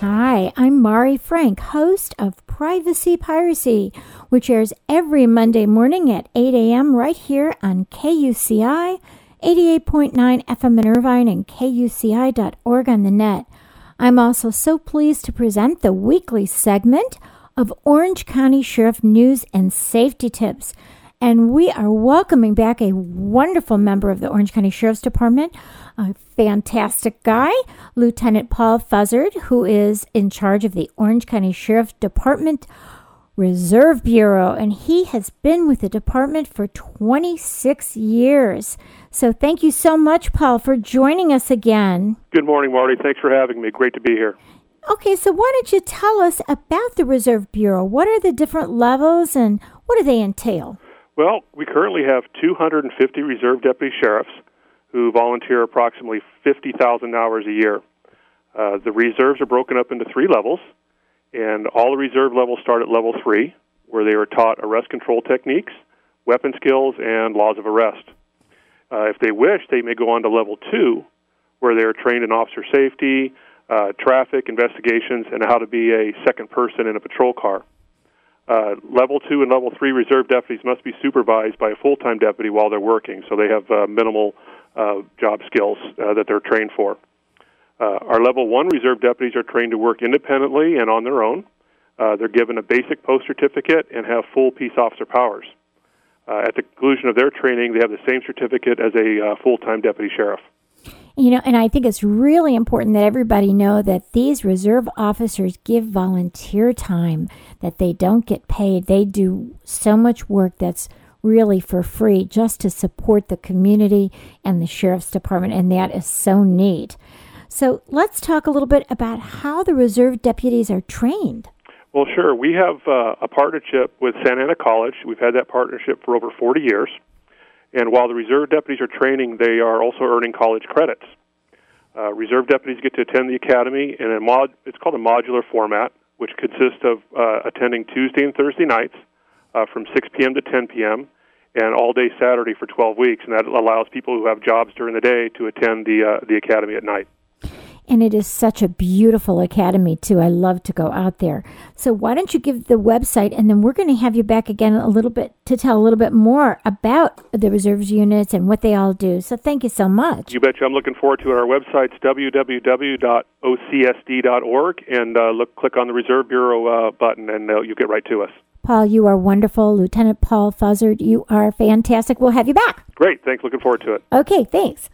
Hi, I'm Mari Frank, host of Privacy Piracy, which airs every Monday morning at 8 a.m. right here on KUCI 88.9 FM in Irvine and KUCI.org on the net. I'm also so pleased to present the weekly segment of Orange County Sheriff News and Safety Tips. And we are welcoming back a wonderful member of the Orange County Sheriff's Department, a fantastic guy, Lieutenant Paul Fuzzard, who is in charge of the Orange County Sheriff's Department Reserve Bureau. And he has been with the department for 26 years. So thank you so much, Paul, for joining us again. Good morning, Marty. Thanks for having me. Great to be here. Okay, so why don't you tell us about the Reserve Bureau? What are the different levels and what do they entail? Well, we currently have 250 reserve deputy sheriffs who volunteer approximately 50,000 hours a year. Uh, the reserves are broken up into three levels, and all the reserve levels start at level three, where they are taught arrest control techniques, weapon skills, and laws of arrest. Uh, if they wish, they may go on to level two, where they are trained in officer safety, uh, traffic investigations, and how to be a second person in a patrol car. Uh, level two and level three reserve deputies must be supervised by a full time deputy while they're working, so they have uh, minimal uh, job skills uh, that they're trained for. Uh, our level one reserve deputies are trained to work independently and on their own. They're given a basic POST certificate and have full peace officer powers. At the conclusion of their training, they have the same certificate as a full time deputy sheriff. You know, and I think it's really important that everybody know that these reserve officers give volunteer time, that they don't get paid. They do so much work that's really for free just to support the community and the sheriff's department, and that is so neat. So let's talk a little bit about how the reserve deputies are trained. Well, sure. We have uh, a partnership with Santa Ana College. We've had that partnership for over 40 years. And while the reserve deputies are training, they are also earning college credits. Uh, reserve deputies get to attend the academy in a mod. It's called a modular format, which consists of uh, attending Tuesday and Thursday nights uh, from 6 p.m. to 10 p.m. and all day Saturday for 12 weeks, and that allows people who have jobs during the day to attend the uh, the academy at night and it is such a beautiful academy too. I love to go out there. So why don't you give the website and then we're going to have you back again a little bit to tell a little bit more about the reserves units and what they all do. So thank you so much. You betcha. I'm looking forward to it. Our website's www.ocsd.org and uh, look click on the Reserve Bureau uh, button and uh, you get right to us. Paul, you are wonderful. Lieutenant Paul Fuzzard, you are fantastic. We'll have you back. Great. Thanks. Looking forward to it. Okay, thanks.